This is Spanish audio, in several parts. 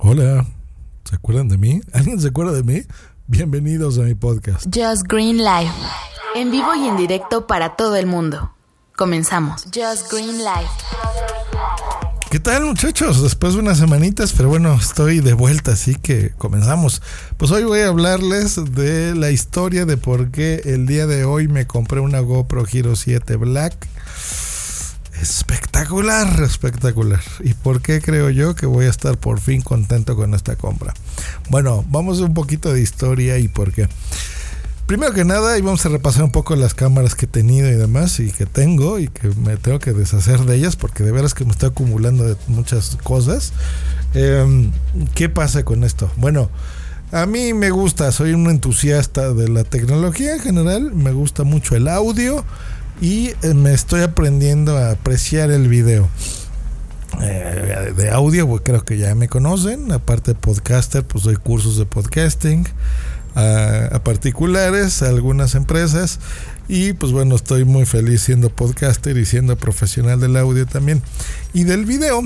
Hola, ¿se acuerdan de mí? ¿Alguien se acuerda de mí? Bienvenidos a mi podcast. Just Green Live. En vivo y en directo para todo el mundo. Comenzamos. Just Green Live. ¿Qué tal muchachos? Después de unas semanitas, pero bueno, estoy de vuelta, así que comenzamos. Pues hoy voy a hablarles de la historia de por qué el día de hoy me compré una GoPro Hero 7 Black. Espectacular, espectacular. ¿Y por qué creo yo que voy a estar por fin contento con esta compra? Bueno, vamos un poquito de historia y por qué. Primero que nada, y vamos a repasar un poco las cámaras que he tenido y demás, y que tengo, y que me tengo que deshacer de ellas, porque de veras que me estoy acumulando muchas cosas. Em, ¿Qué pasa con esto? Bueno, a mí me gusta, soy un entusiasta de la tecnología en general, me gusta mucho el audio y eh, me estoy aprendiendo a apreciar el video. Eh, de audio, pues creo que ya me conocen. Aparte de podcaster, pues doy cursos de podcasting a, particulares, a algunas empresas. Y pues bueno, estoy muy feliz siendo podcaster y siendo profesional del audio también. Y del video,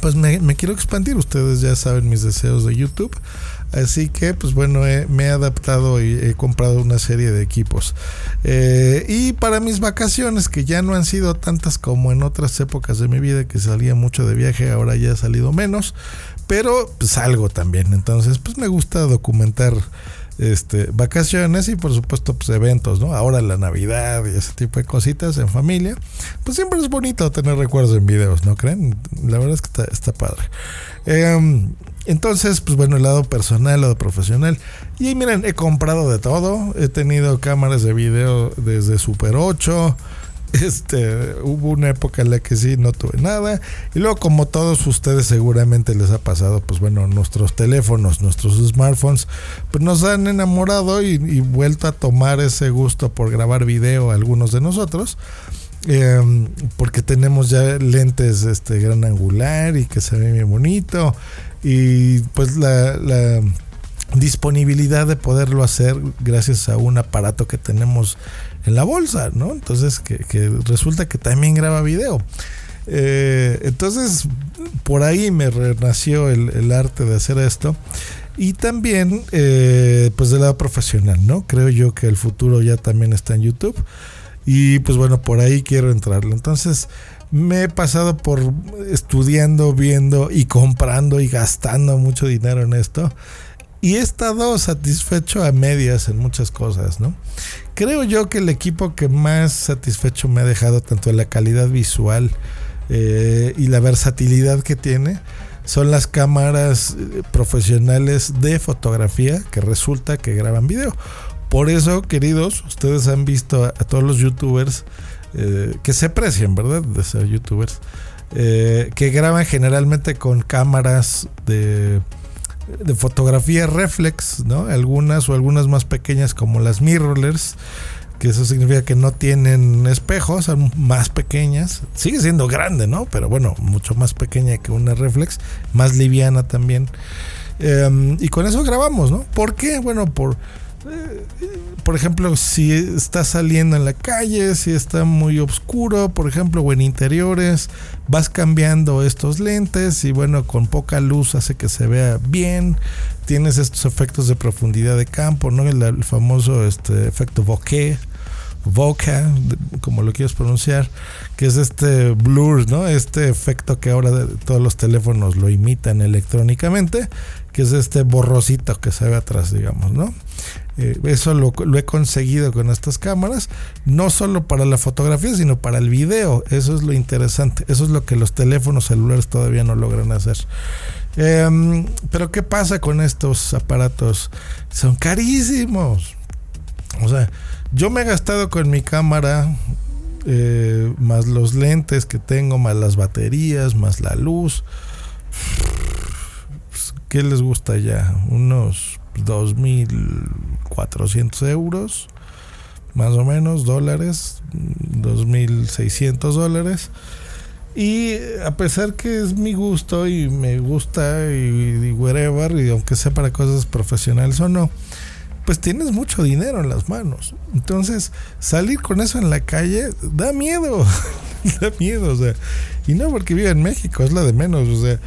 pues me quiero expandir. Ustedes ya saben mis deseos de YouTube. Así que, pues bueno, me he adaptado y he comprado una serie de equipos. Eh, y para mis vacaciones, que ya no han sido tantas como en otras épocas de mi vida, que salía mucho de viaje, ahora ya he salido menos, pero pues salgo también. Entonces, pues me gusta documentar este, vacaciones y por supuesto pues eventos, ¿no? Ahora la Navidad y ese tipo de cositas en familia, pues siempre es bonito tener recuerdos en videos, ¿no creen? La verdad es que está, está padre. Em, entonces, pues bueno, el lado personal, el lado profesional. Y miren, he comprado de todo. He tenido cámaras de video desde Super 8. Este, hubo una época en la que sí no tuve nada. Y luego, como todos ustedes seguramente les ha pasado, pues bueno, nuestros teléfonos, nuestros smartphones, pues nos han enamorado y, vuelto a tomar ese gusto por grabar video algunos de nosotros. Em, porque tenemos ya lentes este gran angular y que se ve bien bonito y pues la, disponibilidad de poderlo hacer gracias a un aparato que tenemos en la bolsa, ¿no? Entonces que, resulta que también graba video. Eh, entonces por ahí me renació el, arte de hacer esto y también eh, pues del lado profesional, ¿no? Creo yo que el futuro ya también está en YouTube y pues bueno, por ahí quiero entrarle. Entonces me he pasado por estudiando, viendo y comprando y gastando mucho dinero en esto. Y he estado satisfecho a medias en muchas cosas, ¿no? Creo yo que el equipo que más satisfecho me ha dejado, tanto en la calidad visual eh, y la versatilidad que tiene, son las cámaras eh, profesionales de fotografía que resulta que graban video. Por eso, queridos, ustedes han visto a todos los youtubers eh, que se aprecian, ¿verdad? De ser youtubers. Eh, que graban generalmente con cámaras de, fotografía reflex, ¿no? Algunas o algunas más pequeñas como las mirrorless, que eso significa que no tienen espejos, son más pequeñas. Sigue siendo grande, ¿no? Pero bueno, mucho más pequeña que una reflex, más liviana también. Em, y con eso grabamos, ¿no? ¿Por qué? Bueno, por por ejemplo, si está saliendo en la calle, si está muy oscuro, por ejemplo, o en interiores, vas cambiando estos lentes y bueno, con poca luz hace que se vea bien. Tienes estos efectos de profundidad de campo, ¿no? El, famoso este, efecto bokeh Voca, como lo quieres pronunciar, que es este blur, ¿no? Este efecto que ahora todos los teléfonos lo imitan electrónicamente, que es este borrosito que se ve atrás, digamos, ¿no? Eh, eso lo, he conseguido con estas cámaras, no solo para la fotografía, sino para el video. Eso es lo interesante. Eso es lo que los teléfonos celulares todavía no logran hacer. Em, pero ¿qué pasa con estos aparatos? Son carísimos. O sea, yo me he gastado con mi cámara, eh, más los lentes que tengo, más las baterías, más la luz. ¿Qué les gusta ya? Unos 2.400 euros, más o menos, dólares, 2.600 dólares. Y a pesar que es mi gusto y me gusta y, y whatever, y aunque sea para cosas profesionales o no, pues tienes mucho dinero en las manos. Entonces, salir con eso en la calle da miedo. da miedo, o sea. Y no porque viva en México, es la de menos. O sea,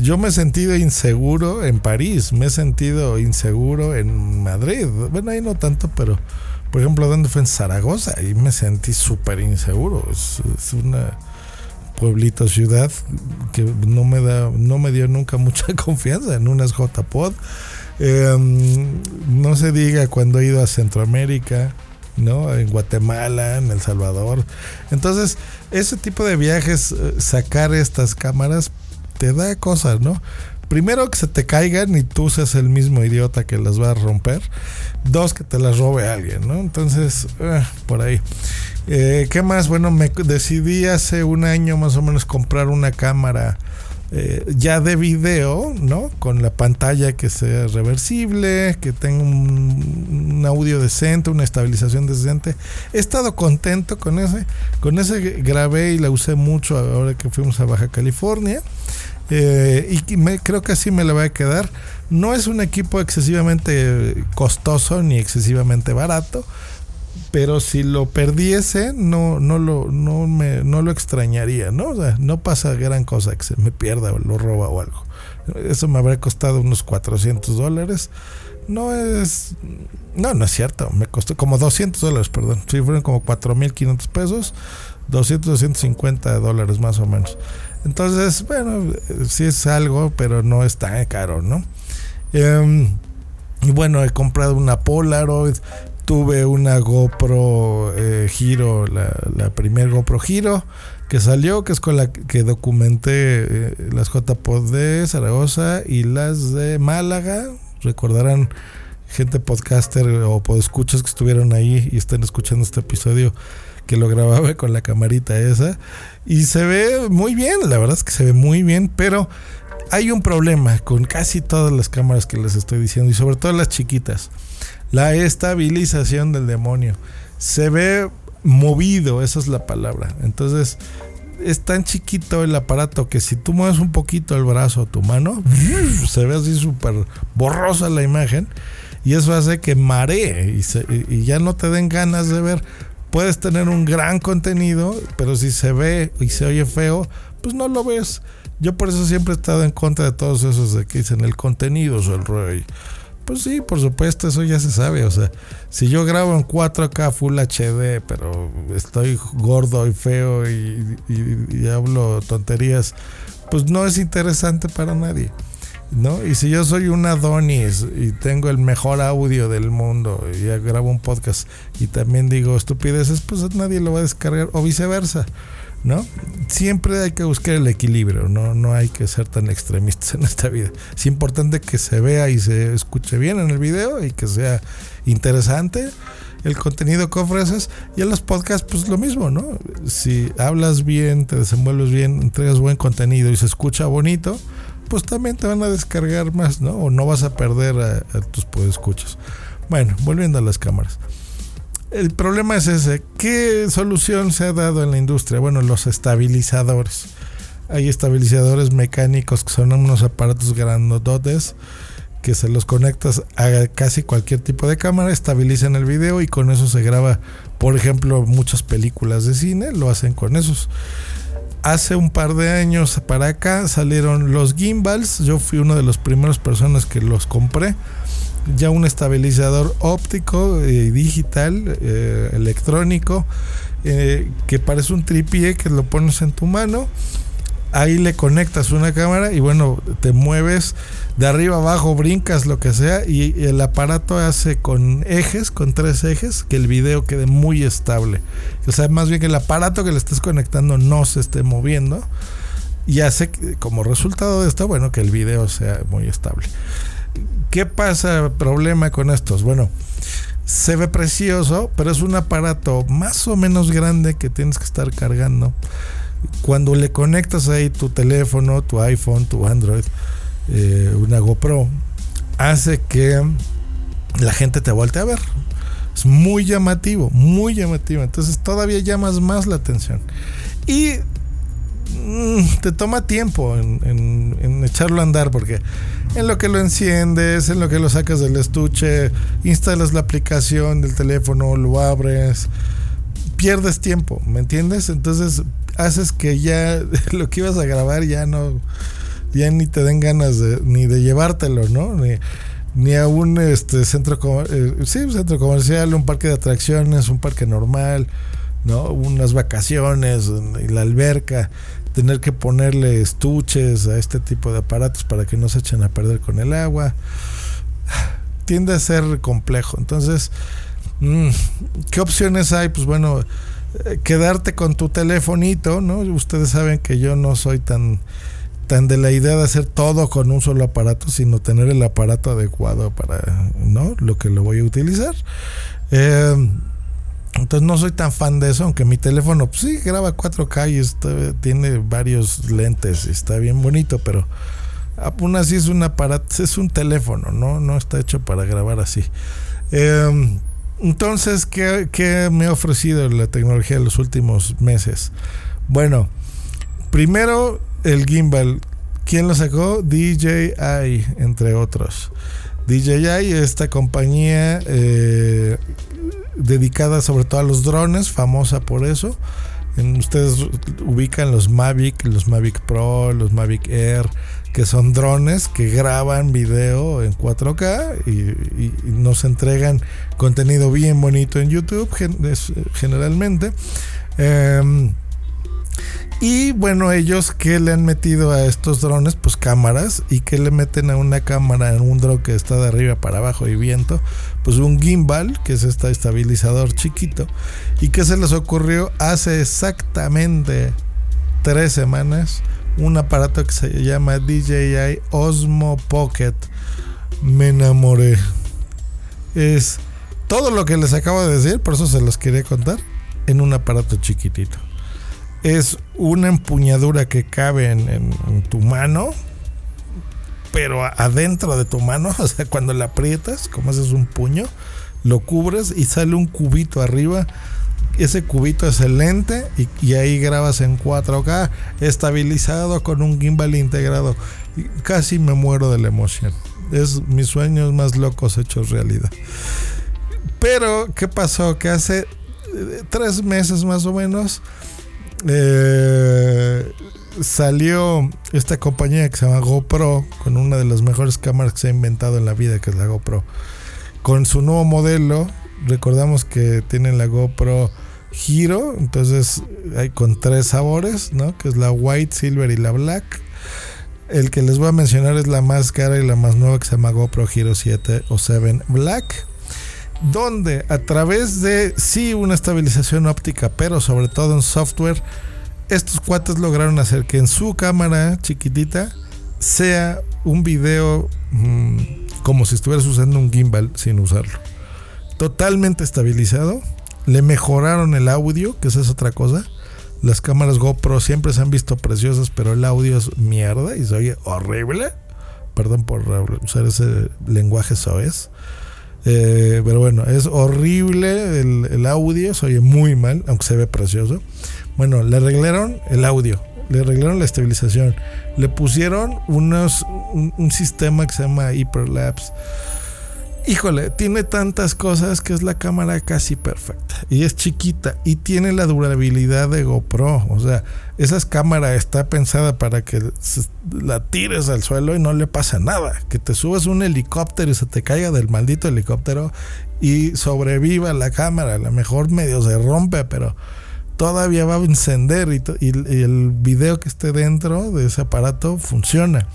Yo me he sentido inseguro en París, me he sentido inseguro en Madrid. Bueno, ahí no tanto, pero por ejemplo, donde fue en Zaragoza y me sentí súper inseguro. Es, es, una pueblito ciudad que no me da, no me dio nunca mucha confianza en unas JPod. Eh, no se diga cuando he ido a Centroamérica, ¿no? En Guatemala, en El Salvador. Entonces, ese tipo de viajes, eh, sacar estas cámaras, te da cosas, ¿no? Primero que se te caigan y tú seas el mismo idiota que las va a romper. Dos, que te las robe alguien, ¿no? Entonces, eh, por ahí. Eh, ¿Qué más? Bueno, me decidí hace un año más o menos comprar una cámara eh, ya de video, ¿no? Con la pantalla que sea reversible, que tenga un, audio decente, una estabilización decente. He estado contento con ese. Con ese grabé y la usé mucho ahora que fuimos a Baja California. Eh, y me, creo que así me la voy a quedar. No es un equipo excesivamente costoso ni excesivamente barato, pero si lo perdiese no no lo no me no lo extrañaría, ¿no? O sea, no pasa gran cosa que se me pierda o lo roba o algo. Eso me habría costado unos 400 dólares. No es. No, no es cierto. Me costó como 200 dólares, perdón. Sí, fueron como 4.500 pesos. 200, 250 dólares más o menos. Entonces, bueno, sí es algo, pero no es tan caro, ¿no? Eh, y bueno, he comprado una Polaroid, tuve una GoPro eh, Giro, la, la primer GoPro Giro que salió, que es con la que documenté eh, las JPod de Zaragoza y las de Málaga. Recordarán gente podcaster o podescuchas que estuvieron ahí y están escuchando este episodio que lo grababa con la camarita esa. Y se ve muy bien, la verdad es que se ve muy bien, pero hay un problema con casi todas las cámaras que les estoy diciendo y sobre todo las chiquitas. La estabilización del demonio. Se ve movido, esa es la palabra. Entonces, es tan chiquito el aparato que si tú mueves un poquito el brazo o tu mano, se ve así súper borrosa la imagen. Y eso hace que maree y, se, y ya no te den ganas de ver puedes tener un gran contenido, pero si se ve y se oye feo, pues no lo ves. Yo por eso siempre he estado en contra de todos esos de que dicen el contenido es el rey. Pues sí, por supuesto, eso ya se sabe. O sea, si yo grabo en 4K Full HD, pero estoy gordo y feo y, y, y hablo tonterías, pues no es interesante para nadie. ¿no? Y si yo soy un Adonis y tengo el mejor audio del mundo y grabo un podcast y también digo estupideces, pues nadie lo va a descargar o viceversa, ¿no? Siempre hay que buscar el equilibrio, no, no hay que ser tan extremistas en esta vida. Es importante que se vea y se escuche bien en el video y que sea interesante el contenido que ofreces y en los podcasts pues lo mismo, ¿no? Si hablas bien, te desenvuelves bien, entregas buen contenido y se escucha bonito, pues también te van a descargar más, ¿no? O no vas a perder a, tus podescuchas. Bueno, volviendo a las cámaras. El problema es ese. ¿Qué solución se ha dado en la industria? Bueno, los estabilizadores. Hay estabilizadores mecánicos que son unos aparatos grandotes que se los conectas a casi cualquier tipo de cámara, estabilizan el video y con eso se graba, por ejemplo, muchas películas de cine, lo hacen con esos hace un par de años para acá salieron los gimbals. Yo fui una de las primeras personas que los compré. Ya un estabilizador óptico y eh, digital, eh, electrónico, eh, que parece un tripié que lo pones en tu mano ahí le conectas una cámara y bueno, te mueves de arriba abajo, brincas, lo que sea, y el aparato hace con ejes, con tres ejes, que el video quede muy estable. O sea, más bien que el aparato que le estés conectando no se esté moviendo. Y hace como resultado de esto, bueno, que el video sea muy estable. ¿Qué pasa problema con estos? Bueno, se ve precioso, pero es un aparato más o menos grande que tienes que estar cargando cuando le conectas ahí tu teléfono, tu iPhone, tu Android, eh, una GoPro, hace que la gente te voltee a ver. Es muy llamativo, muy llamativo. Entonces todavía llamas más la atención. Y mm, te toma tiempo en, echarlo a andar porque en lo que lo enciendes, en lo que lo sacas del estuche, instalas la aplicación del teléfono, lo abres, pierdes tiempo, ¿me entiendes? Entonces haces que ya lo que ibas a grabar ya no ya ni te den ganas de, ni de llevártelo, ¿no? Ni, ni a un este, centro, eh, sí, un centro comercial, un parque de atracciones, un parque normal, ¿no? Unas vacaciones, la alberca, tener que ponerle estuches a este tipo de aparatos para que no se echen a perder con el agua. Tiende a ser complejo. Entonces, mm, ¿qué opciones hay? Pues bueno, eh, quedarte con tu telefonito, ¿no? Ustedes saben que yo no soy tan tan de la idea de hacer todo con un solo aparato, sino tener el aparato adecuado para ¿no? lo que lo voy a utilizar. Eh, entonces no soy tan fan de eso, aunque mi teléfono pues, sí graba 4K y tiene varios lentes y está bien bonito, pero aún así es un aparato, es un teléfono, no, no está hecho para grabar así. Eh, entonces, ¿qué, ¿qué, me ha ofrecido la tecnología en los últimos meses? Bueno, primero el gimbal. ¿Quién lo sacó? DJI, entre otros. DJI, esta compañía eh, dedicada sobre todo a los drones, famosa por eso. ustedes ubican los Mavic, los Mavic Pro, los Mavic Air, que son drones que graban video en 4K y, nos entregan contenido bien bonito en YouTube generalmente. Em, y bueno, ellos que le han metido a estos drones, pues cámaras, y que le meten a una cámara en un drone que está de arriba para abajo y viento, pues un gimbal, que es este estabilizador chiquito, y que se les ocurrió hace exactamente tres semanas un aparato que se llama DJI Osmo Pocket. Me enamoré. Es todo lo que les acabo de decir, por eso se los quería contar, en un aparato chiquitito es una empuñadura que cabe en, tu mano, pero adentro de tu mano, o sea, cuando la aprietas, como haces un puño, lo cubres y sale un cubito arriba. Ese cubito es el lente y, ahí grabas en 4K, estabilizado con un gimbal integrado. casi me muero de la emoción. Es mis sueños más locos hechos realidad. Pero, ¿qué pasó? Que hace eh, tres meses más o menos eh, salió esta compañía que se llama GoPro, con una de las mejores cámaras que se ha inventado en la vida, que es la GoPro. Con su nuevo modelo, recordamos que tienen la GoPro Hero, entonces hay con tres sabores, ¿no? Que es la White, Silver y la Black. El que les voy a mencionar es la más cara y la más nueva que se llama GoPro Hero 7 o 7 Black donde a través de sí una estabilización óptica, pero sobre todo en software, estos cuates lograron hacer que en su cámara chiquitita sea un video mm, como si estuvieras usando un gimbal sin usarlo. Totalmente estabilizado. Le mejoraron el audio, que esa es otra cosa. Las cámaras GoPro siempre se han visto preciosas, pero el audio es mierda y se oye horrible. Perdón por usar ese lenguaje soez. Eh, pero bueno, es horrible el, audio, se oye muy mal, aunque se ve precioso. Bueno, le arreglaron el audio, le arreglaron la estabilización, le pusieron unos, un, sistema que se llama Hyperlapse. Híjole, tiene tantas cosas que es la cámara casi perfecta. Y es chiquita. Y tiene la durabilidad de GoPro. O sea, esa cámara está pensada para que la tires al suelo y no le pasa nada. Que te subas un helicóptero y se te caiga del maldito helicóptero y sobreviva la cámara. A lo mejor medio se rompe, pero todavía va a encender y, y el video que esté dentro de ese aparato funciona.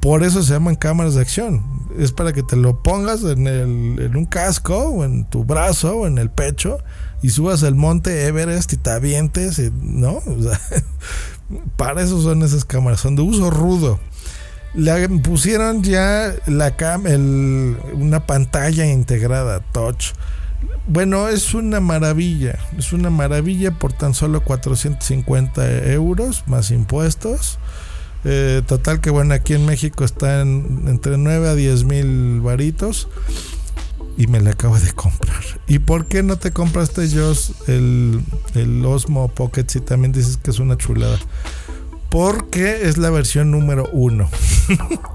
Por eso se llaman cámaras de acción. Es para que te lo pongas en, un casco o en tu brazo o en el pecho y subas el monte Everest y te avientes, ¿no? para eso son esas cámaras, son de uso rudo. Le pusieron ya la cam una pantalla integrada, touch. Bueno, es una maravilla, es una maravilla por tan solo 450 euros más impuestos. Eh, total que bueno, aquí en México está entre 9 a 10 mil varitos y me la acabo de comprar. ¿Y por qué no te compraste yo el, el Osmo Pocket si también dices que es una chulada? Porque es la versión número uno.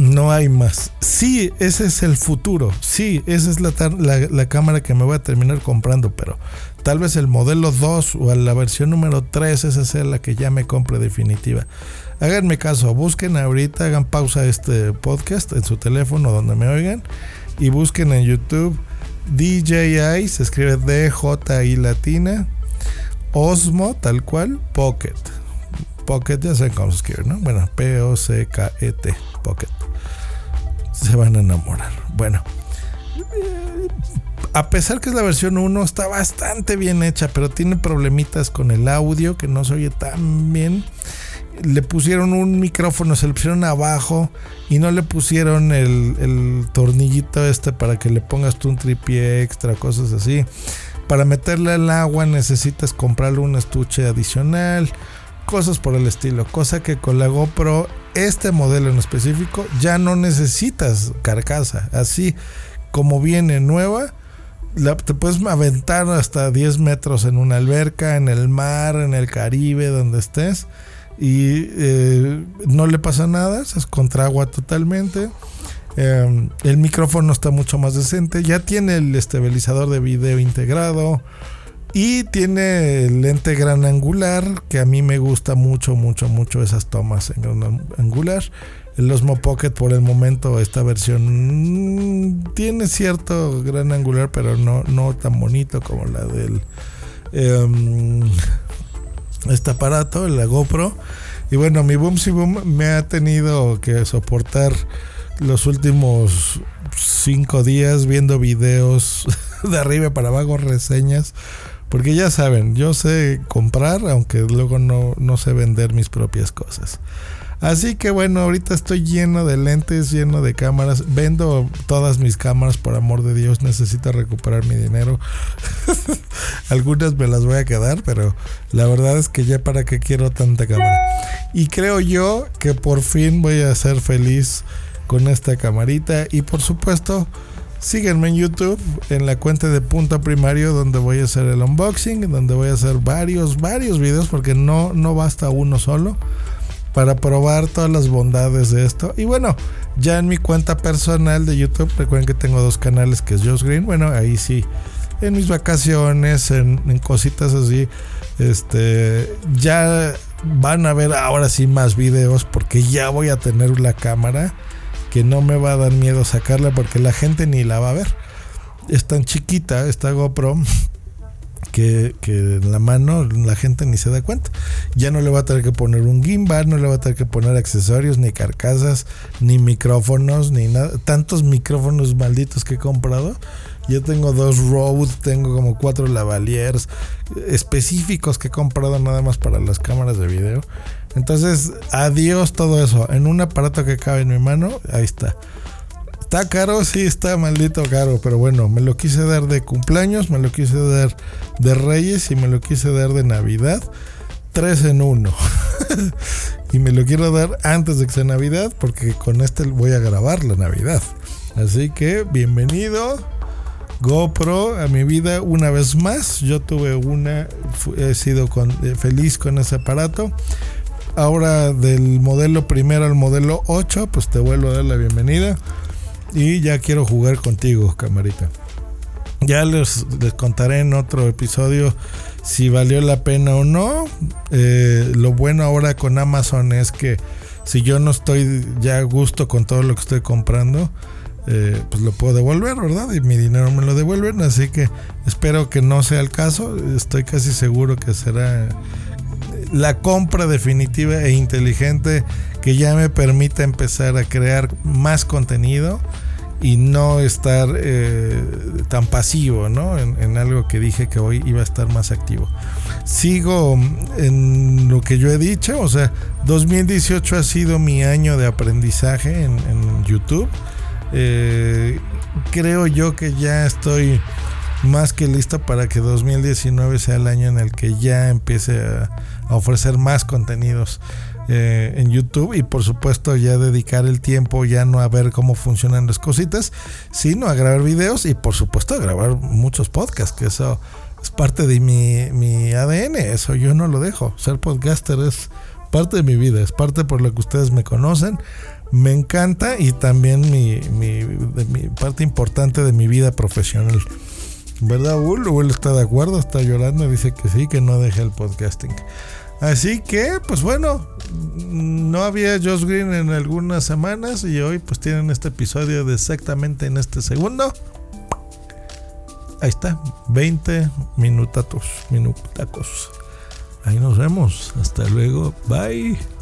no hay más. Sí, ese es el futuro. Sí, esa es la, cámara que me voy a terminar comprando, pero tal vez el modelo 2 o la versión número 3, esa sea la que ya me compre definitiva. Háganme caso, busquen ahorita, hagan pausa este podcast en su teléfono donde me oigan y busquen en YouTube DJI, se escribe DJI latina, Osmo tal cual, Pocket. Pocket, ya saben cómo se escribe, ¿no? Bueno, P-O-C-K-E-T, Pocket. Se van a enamorar. Bueno, a pesar que es la versión 1, está bastante bien hecha, pero tiene problemitas con el audio que no se oye tan bien le pusieron un micrófono, se le pusieron abajo y no le pusieron el, tornillito este para que le pongas tú un tripié extra, cosas así. Para meterle al agua necesitas comprarle un estuche adicional, cosas por el estilo. Cosa que con la GoPro, este modelo en específico, ya no necesitas carcasa. Así como viene nueva, te puedes aventar hasta 10 metros en una alberca, en el mar, en el Caribe, donde estés y eh, no le pasa nada, es contra agua totalmente. Em, el micrófono está mucho más decente, ya tiene el estabilizador de video integrado y tiene lente gran angular, que a mí me gusta mucho, mucho, mucho esas tomas en gran angular. El Osmo Pocket por el momento, esta versión mm, tiene cierto gran angular, pero no, no tan bonito como la del... Em, este aparato, la GoPro. Y bueno, mi Boom Boom me ha tenido que soportar los últimos cinco días viendo videos de arriba para abajo, reseñas. Porque ya saben, yo sé comprar, aunque luego no, no sé vender mis propias cosas. Así que bueno, ahorita estoy lleno de lentes, lleno de cámaras. Vendo todas mis cámaras, por amor de Dios. Necesito recuperar mi dinero. Algunas me las voy a quedar, pero la verdad es que ya para qué quiero tanta cámara. Y creo yo que por fin voy a ser feliz con esta camarita. Y por supuesto, síguenme en YouTube, en la cuenta de Punto Primario, donde voy a hacer el unboxing, donde voy a hacer varios, varios videos, porque no, no basta uno solo para probar todas las bondades de esto. Y bueno, ya en mi cuenta personal de YouTube, recuerden que tengo dos canales que es Josh Green. Bueno, ahí sí, en mis vacaciones, en, cositas así, este, ya van a ver ahora sí más videos porque ya voy a tener la cámara que no me va a dar miedo sacarla porque la gente ni la va a ver. Es tan chiquita esta GoPro que, en la mano la gente ni se da cuenta. Ya no le va a tener que poner un gimbal, no le va a tener que poner accesorios, ni carcasas, ni micrófonos, ni nada. Tantos micrófonos malditos que he comprado. Yo tengo dos Rode, tengo como cuatro lavaliers específicos que he comprado nada más para las cámaras de video. Entonces, adiós todo eso. En un aparato que cabe en mi mano, ahí está. Está caro, sí, está maldito caro, pero bueno, me lo quise dar de cumpleaños, me lo quise dar de Reyes y me lo quise dar de Navidad. Tres en uno. y me lo quiero dar antes de que sea Navidad porque con este voy a grabar la Navidad. Así que bienvenido GoPro a mi vida una vez más. Yo tuve una, he sido eh, feliz con ese aparato. Ahora del modelo primero al modelo 8, pues te vuelvo a dar la bienvenida. Y ya quiero jugar contigo, camarita. Ya les, contaré en otro episodio si valió la pena o no. Eh, lo bueno ahora con Amazon es que si yo no estoy ya a gusto con todo lo que estoy comprando, eh, pues lo puedo devolver, ¿verdad? Y mi dinero me lo devuelven. Así que espero que no sea el caso. Estoy casi seguro que será la compra definitiva e inteligente que ya me permita empezar a crear más contenido y no estar eh, tan pasivo ¿no? En, algo que dije que hoy iba a estar más activo. Sigo en lo que yo he dicho, o sea, 2018 ha sido mi año de aprendizaje en, YouTube. Eh, creo yo que ya estoy más que listo para que 2019 sea el año en el que ya empiece a, ofrecer más contenidos eh, en YouTube y por supuesto ya dedicar el tiempo ya no a ver cómo funcionan las cositas, sino a grabar videos y por supuesto a grabar muchos podcasts, que eso es parte de mi, mi ADN, eso yo no lo dejo. Ser podcaster es parte de mi vida, es parte por lo que ustedes me conocen. Me encanta y también mi, mi, parte importante de mi vida profesional. ¿Verdad, Ul? Ul está de acuerdo, está llorando, dice que sí, que no deje el podcasting. Así que, pues bueno, no había Josh Green en algunas semanas y hoy pues tienen este episodio de exactamente en este segundo. Ahí está, 20 minutatos, minutacos. Ahí nos vemos. Hasta luego. Bye.